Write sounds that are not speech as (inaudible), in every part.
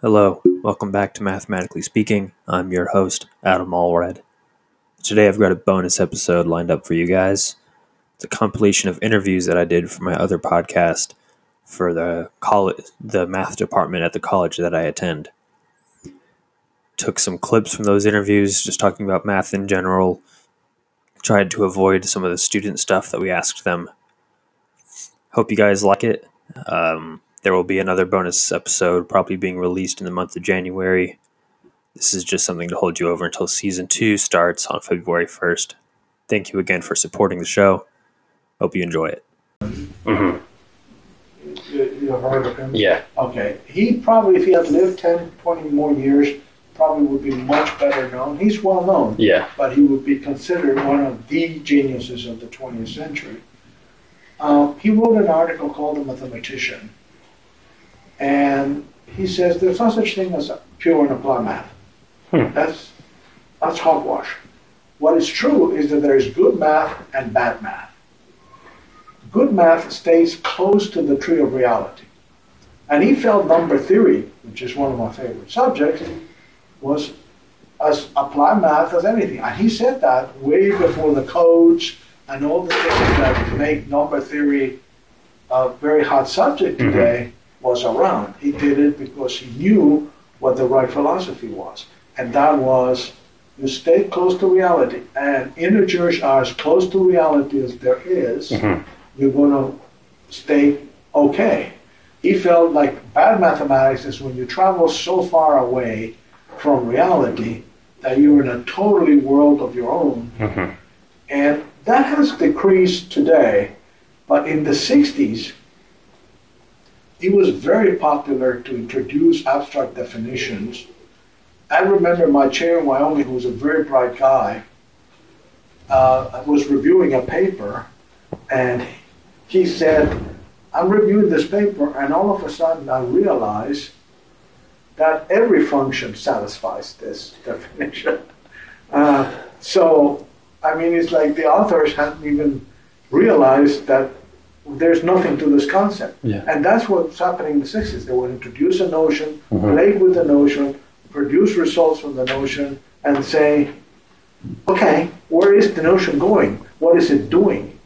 Hello, welcome back to Mathematically Speaking. I'm your host, Adam Allred. Today I've got a bonus episode lined up for you guys. It's a compilation of interviews that I did for my other podcast for the college, the math department at the college that I attend. Took some clips from those interviews, just talking about math in general. Tried to avoid some of the student stuff that we asked them. Hope you guys like it. Um, there will be another bonus episode probably being released in the month of January. This is just something to hold you over until season two starts on February 1st. Thank you again for supporting the show. Hope you enjoy it. Mm-hmm. You, you have heard of him? Yeah. Okay. He probably, if he had lived 10, 20 more years, probably would be much better known. He's well known, Yeah. but he would be considered one of the geniuses of the 20th century. Uh, he wrote an article called The Mathematician, and he says there's no such thing as pure and applied math. Hmm. That's, that's hogwash. What is true is that there is good math and bad math. Good math stays close to the tree of reality. And he felt number theory, which is one of my favorite subjects, was as applied math as anything. And he said that way before the codes and all the things that make number theory a very hot subject Mhm. today was around. He did it because he knew what the right philosophy was. And that was you stay close to reality. And integers are as close to reality as there is Mhm. you're going to stay okay. He felt like bad mathematics is when you travel so far away from reality that you're in a totally world of your own. Mhm. And that has decreased today, but in the 60s, it was very popular to introduce abstract definitions. I remember my chair in Wyoming, who was a very bright guy, uh, was reviewing a paper, and he said, I'm reviewing this paper, and all of a sudden I realize that every function satisfies this (laughs) definition. Uh, so, I mean, it's like the authors hadn't even realized that there's nothing to this concept. Yeah. And that's what's happening in the 60s. They will introduce a notion, Mhm. play with the notion, produce results from the notion, and say, okay, where is the notion going? What is it doing?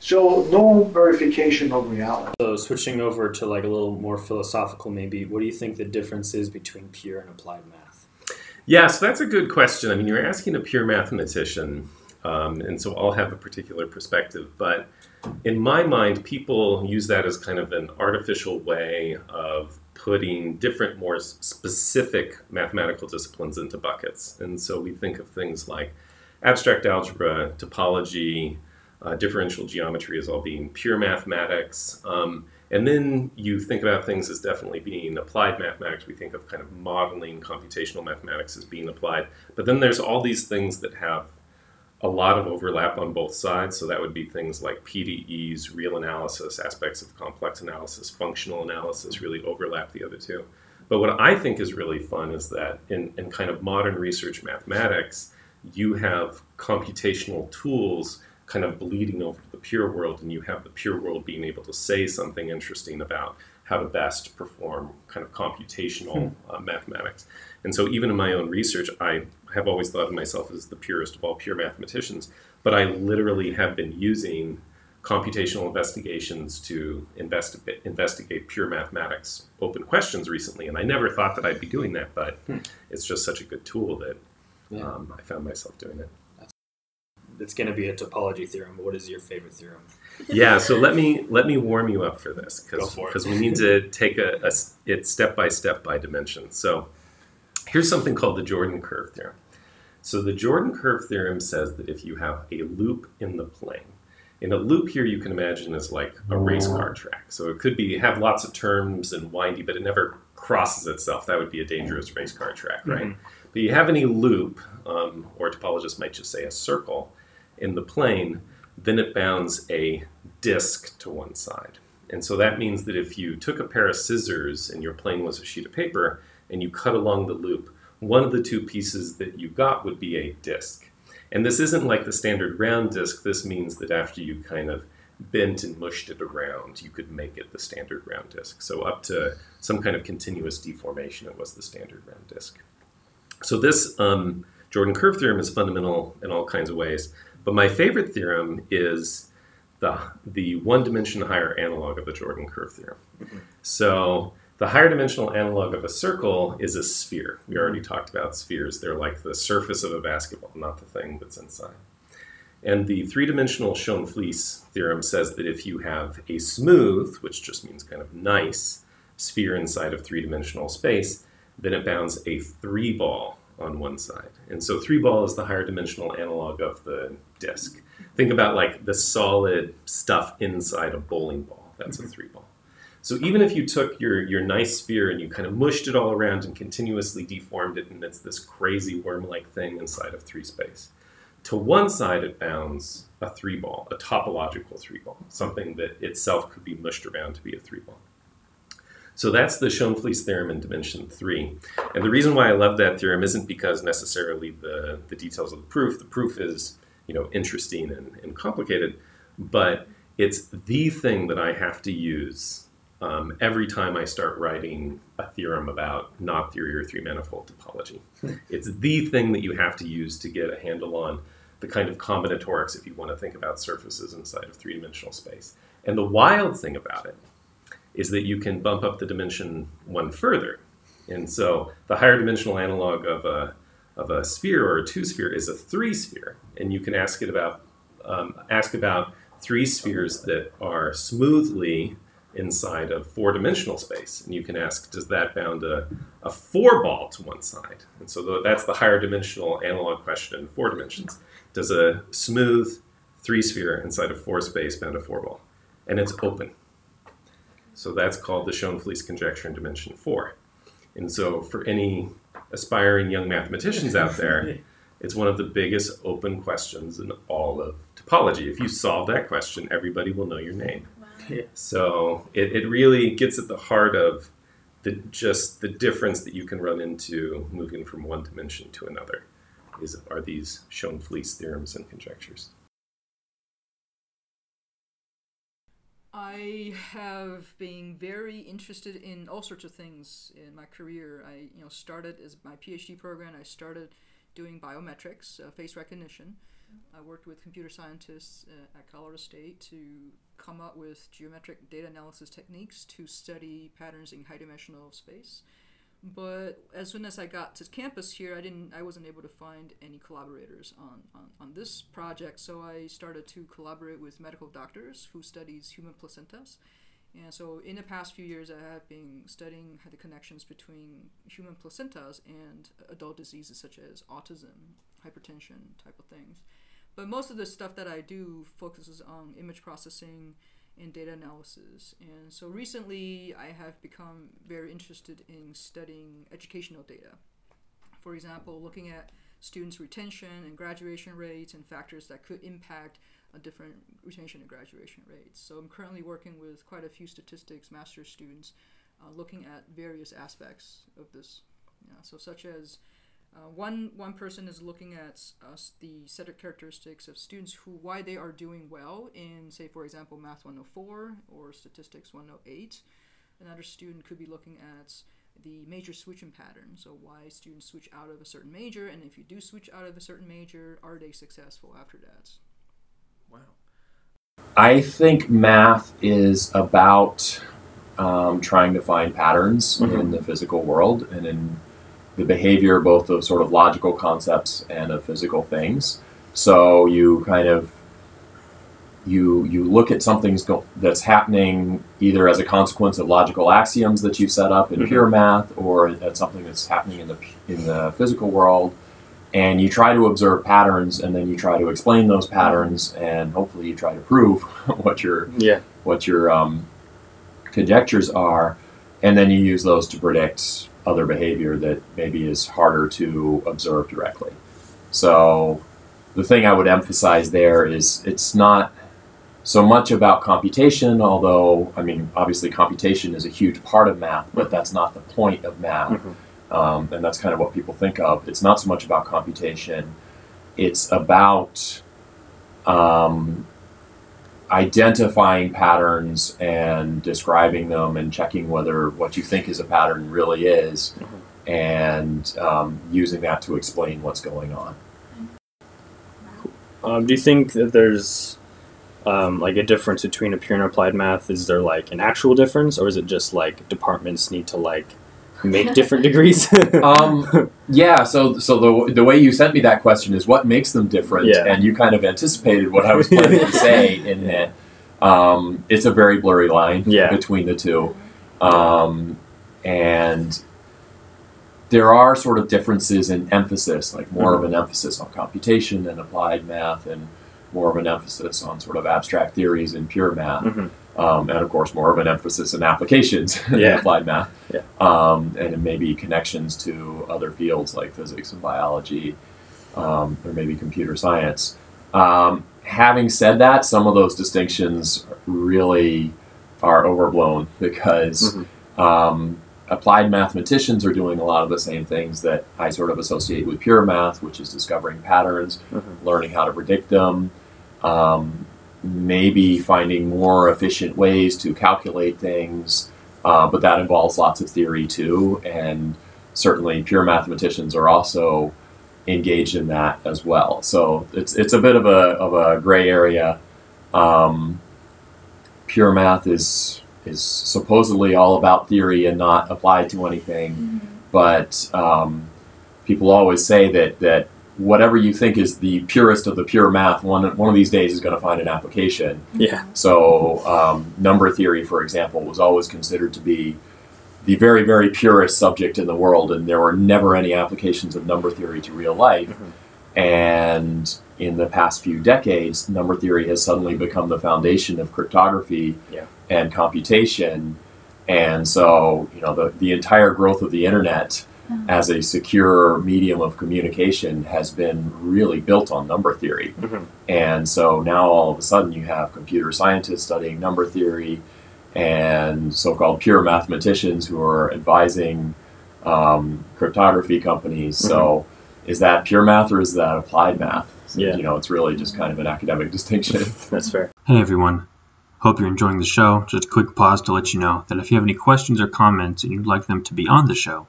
So no verification of reality. So, switching over to like a little more philosophical, maybe, what do you think the difference is between pure and applied math? Yeah, so that's a good question. I mean, you're asking a pure mathematician, um, and so I'll have a particular perspective. But in my mind, people use that as kind of an artificial way of putting different, more specific mathematical disciplines into buckets. And so we think of things like abstract algebra, topology, uh, differential geometry as all being pure mathematics. Um, and then you think about things as definitely being applied mathematics. We think of kind of modeling computational mathematics as being applied. But then there's all these things that have a lot of overlap on both sides. So that would be things like PDEs, real analysis, aspects of complex analysis, functional analysis really overlap the other two. But what I think is really fun is that in, in kind of modern research mathematics, you have computational tools kind of bleeding over to the pure world, and you have the pure world being able to say something interesting about how to best perform kind of computational uh, mathematics. And so, even in my own research, I have always thought of myself as the purest of all pure mathematicians, but I literally have been using computational investigations to investigate, investigate pure mathematics open questions recently. And I never thought that I'd be doing that, but it's just such a good tool that Yeah. um, I found myself doing it. It's going to be a topology theorem. What is your favorite theorem? yeah so let me let me warm you up for this because because we need to take a it step by step by dimension so here's something called the jordan curve theorem. So the jordan curve theorem says that if you have a loop in the plane in a loop here you can imagine as like a race car track. So it could be have lots of turns and windy but it never crosses itself. That would be a dangerous race car track right? But you have any loop um, or topologists might just say a circle in the plane then it bounds a disk to one side. And so that means that if you took a pair of scissors and your plane was a sheet of paper and you cut along the loop, one of the two pieces that you got would be a disk. And this isn't like the standard round disk. This means that after you kind of bent and mushed it around, you could make it the standard round disk. So up to some kind of continuous deformation, it was the standard round disk. So this um, Jordan curve theorem is fundamental in all kinds of ways. But my favorite theorem is the, the one dimension higher analog of the Jordan curve theorem. Mm-hmm. So the higher dimensional analog of a circle is a sphere. We already talked about spheres. They're like the surface of a basketball, not the thing that's inside. And the three dimensional Schoenflies theorem says that if you have a smooth, which just means kind of nice, sphere inside of three dimensional space, then it bounds a three ball on one side. And so three ball is the higher dimensional analog of the disk. Think about like the solid stuff inside a bowling ball. That's a three ball. So even if you took your, your nice sphere and you kind of mushed it all around and continuously deformed it, and it's this crazy worm-like thing inside of three space, to one side it bounds a three ball, a topological three ball, something that itself could be mushed around to be a three ball. So that's the Schoenflies theorem in dimension three. And the reason why I love that theorem isn't because necessarily the, the details of the proof. The proof is, you know, interesting and, and complicated, but it's the thing that I have to use um, every time I start writing a theorem about knot theory or three manifold topology. Hmm. it's the thing that you have to use to get a handle on the kind of combinatorics if you want to think about surfaces inside of three dimensional space. And the wild thing about it is that you can bump up the dimension one further. And so the higher dimensional analog of a, of a sphere or a two sphere is a three sphere. And you can ask it about, um, ask about three spheres that are smoothly inside of four dimensional space. And you can ask, does that bound a, a four ball to one side? And so that's the higher dimensional analog question in four dimensions. Does a smooth three sphere inside of four space bound a four ball? And it's open. So that's called the Schoenflies conjecture in dimension four. And so for any aspiring young mathematicians out there, (laughs) it's one of the biggest open questions in all of topology. If you solve that question, everybody will know your name. So it, it really gets at the heart of the just the difference that you can run into moving from one dimension to another is are these Schoenflies theorems and conjectures. I have been very interested in all sorts of things in my career. I you know started as my PhD program. I started doing biometrics, uh, face recognition. I worked with computer scientists uh, at Colorado State to come up with geometric data analysis techniques to study patterns in high dimensional space. But as soon as I got to campus here, I didn't, I wasn't able to find any collaborators on, on, on this project. So I started to collaborate with medical doctors who studies human placentas. And so in the past few years, I have been studying the connections between human placentas and adult diseases such as autism, hypertension type of things. But most of the stuff that I do focuses on image processing, and data analysis. And so recently I have become very interested in studying educational data. For example, looking at students' retention and graduation rates and factors that could impact a different retention and graduation rates. So I'm currently working with quite a few statistics master's students uh, looking at various aspects of this. Yeah, so such as uh, one one person is looking at uh, the set of characteristics of students who why they are doing well in say for example math 104 or statistics 108 another student could be looking at the major switching pattern so why students switch out of a certain major and if you do switch out of a certain major are they successful after that? Wow. I think math is about um, trying to find patterns mm-hmm. in the physical world and in the behavior both of sort of logical concepts and of physical things. So you kind of you you look at something that's happening either as a consequence of logical axioms that you set up in mm-hmm. pure math, or at something that's happening in the in the physical world, and you try to observe patterns, and then you try to explain those patterns, and hopefully you try to prove (laughs) what your yeah. what your um, conjectures are, and then you use those to predict other behavior that maybe is harder to observe directly. So the thing I would emphasize there is it's not so much about computation, although, I mean, obviously computation is a huge part of math, but that's not the point of math. Mm-hmm. Um, and that's kind of what people think of. It's not so much about computation, it's about um, identifying patterns and describing them and checking whether what you think is a pattern really is, and um, using that to explain what's going on. Um, do you think that there's um, like a difference between a pure and applied math? Is there like an actual difference, or is it just like departments need to like make different degrees? (laughs) um, yeah. So, so the the way you sent me that question is what makes them different, Yeah. and you kind of anticipated what I was planning to say (laughs) in that um, it's a very blurry line Yeah. between the two, um, and there are sort of differences in emphasis, like more of an emphasis on computation and applied math, and more of an emphasis on sort of abstract theories and pure math, Mhm. Um, and of course more of an emphasis in applications (laughs) in Yeah. applied math, Yeah. um, and maybe connections to other fields like physics and biology, um, or maybe computer science. Um, having said that, some of those distinctions really are overblown because Mhm. um, applied mathematicians are doing a lot of the same things that I sort of associate with pure math, which is discovering patterns, Mhm. learning how to predict them, um, maybe finding more efficient ways to calculate things. Uh, but that involves lots of theory too, and certainly pure mathematicians are also engaged in that as well. So it's it's a bit of a of a gray area. Um, pure math is is supposedly all about theory and not applied to anything, but um, people always say that that whatever you think is the purest of the pure math, one one of these days is going to find an application. yeah. So, um, number theory, for example, was always considered to be the very, very purest subject in the world, and there were never any applications of number theory to real life. And in the past few decades, number theory has suddenly become the foundation of cryptography Yeah. and computation. And so, you know, the, the entire growth of the internet as a secure medium of communication has been really built on number theory. Mhm. And so now all of a sudden you have computer scientists studying number theory and so called pure mathematicians who are advising um, cryptography companies. So is that pure math or is that applied math? Yeah. You know, it's really just kind of an academic (laughs) distinction. That's fair. Hey everyone. Hope you're enjoying the show. Just a quick pause to let you know that if you have any questions or comments and you'd like them to be on the show,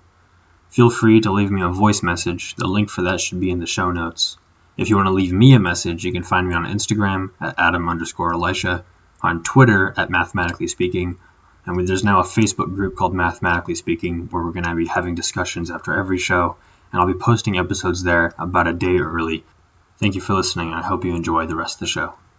feel free to leave me a voice message. The link for that should be in the show notes. If you want to leave me a message, you can find me on Instagram at Adam underscore Elisha, on Twitter at Mathematically Speaking, and there's now a Facebook group called Mathematically Speaking where we're going to be having discussions after every show, and I'll be posting episodes there about a day early. Thank you for listening, and I hope you enjoy the rest of the show.